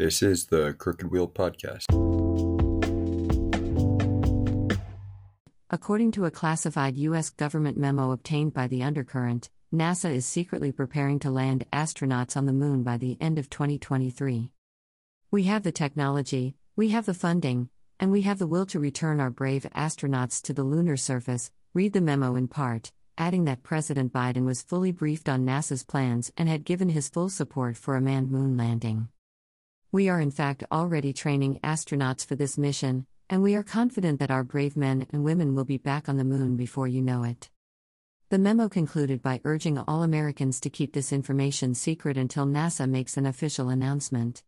This is the Crooked Wheel Podcast. According to a classified U.S. government memo obtained by The Undercurrent, NASA is secretly preparing to land astronauts on the moon by the end of 2023. We have the technology, we have the funding, and we have the will to return our brave astronauts to the lunar surface, read the memo in part, adding that President Biden was fully briefed on NASA's plans and had given his full support for a manned moon landing. We are in fact already training astronauts for this mission, and we are confident that our brave men and women will be back on the moon before you know it. The memo concluded by urging all Americans to keep this information secret until NASA makes an official announcement.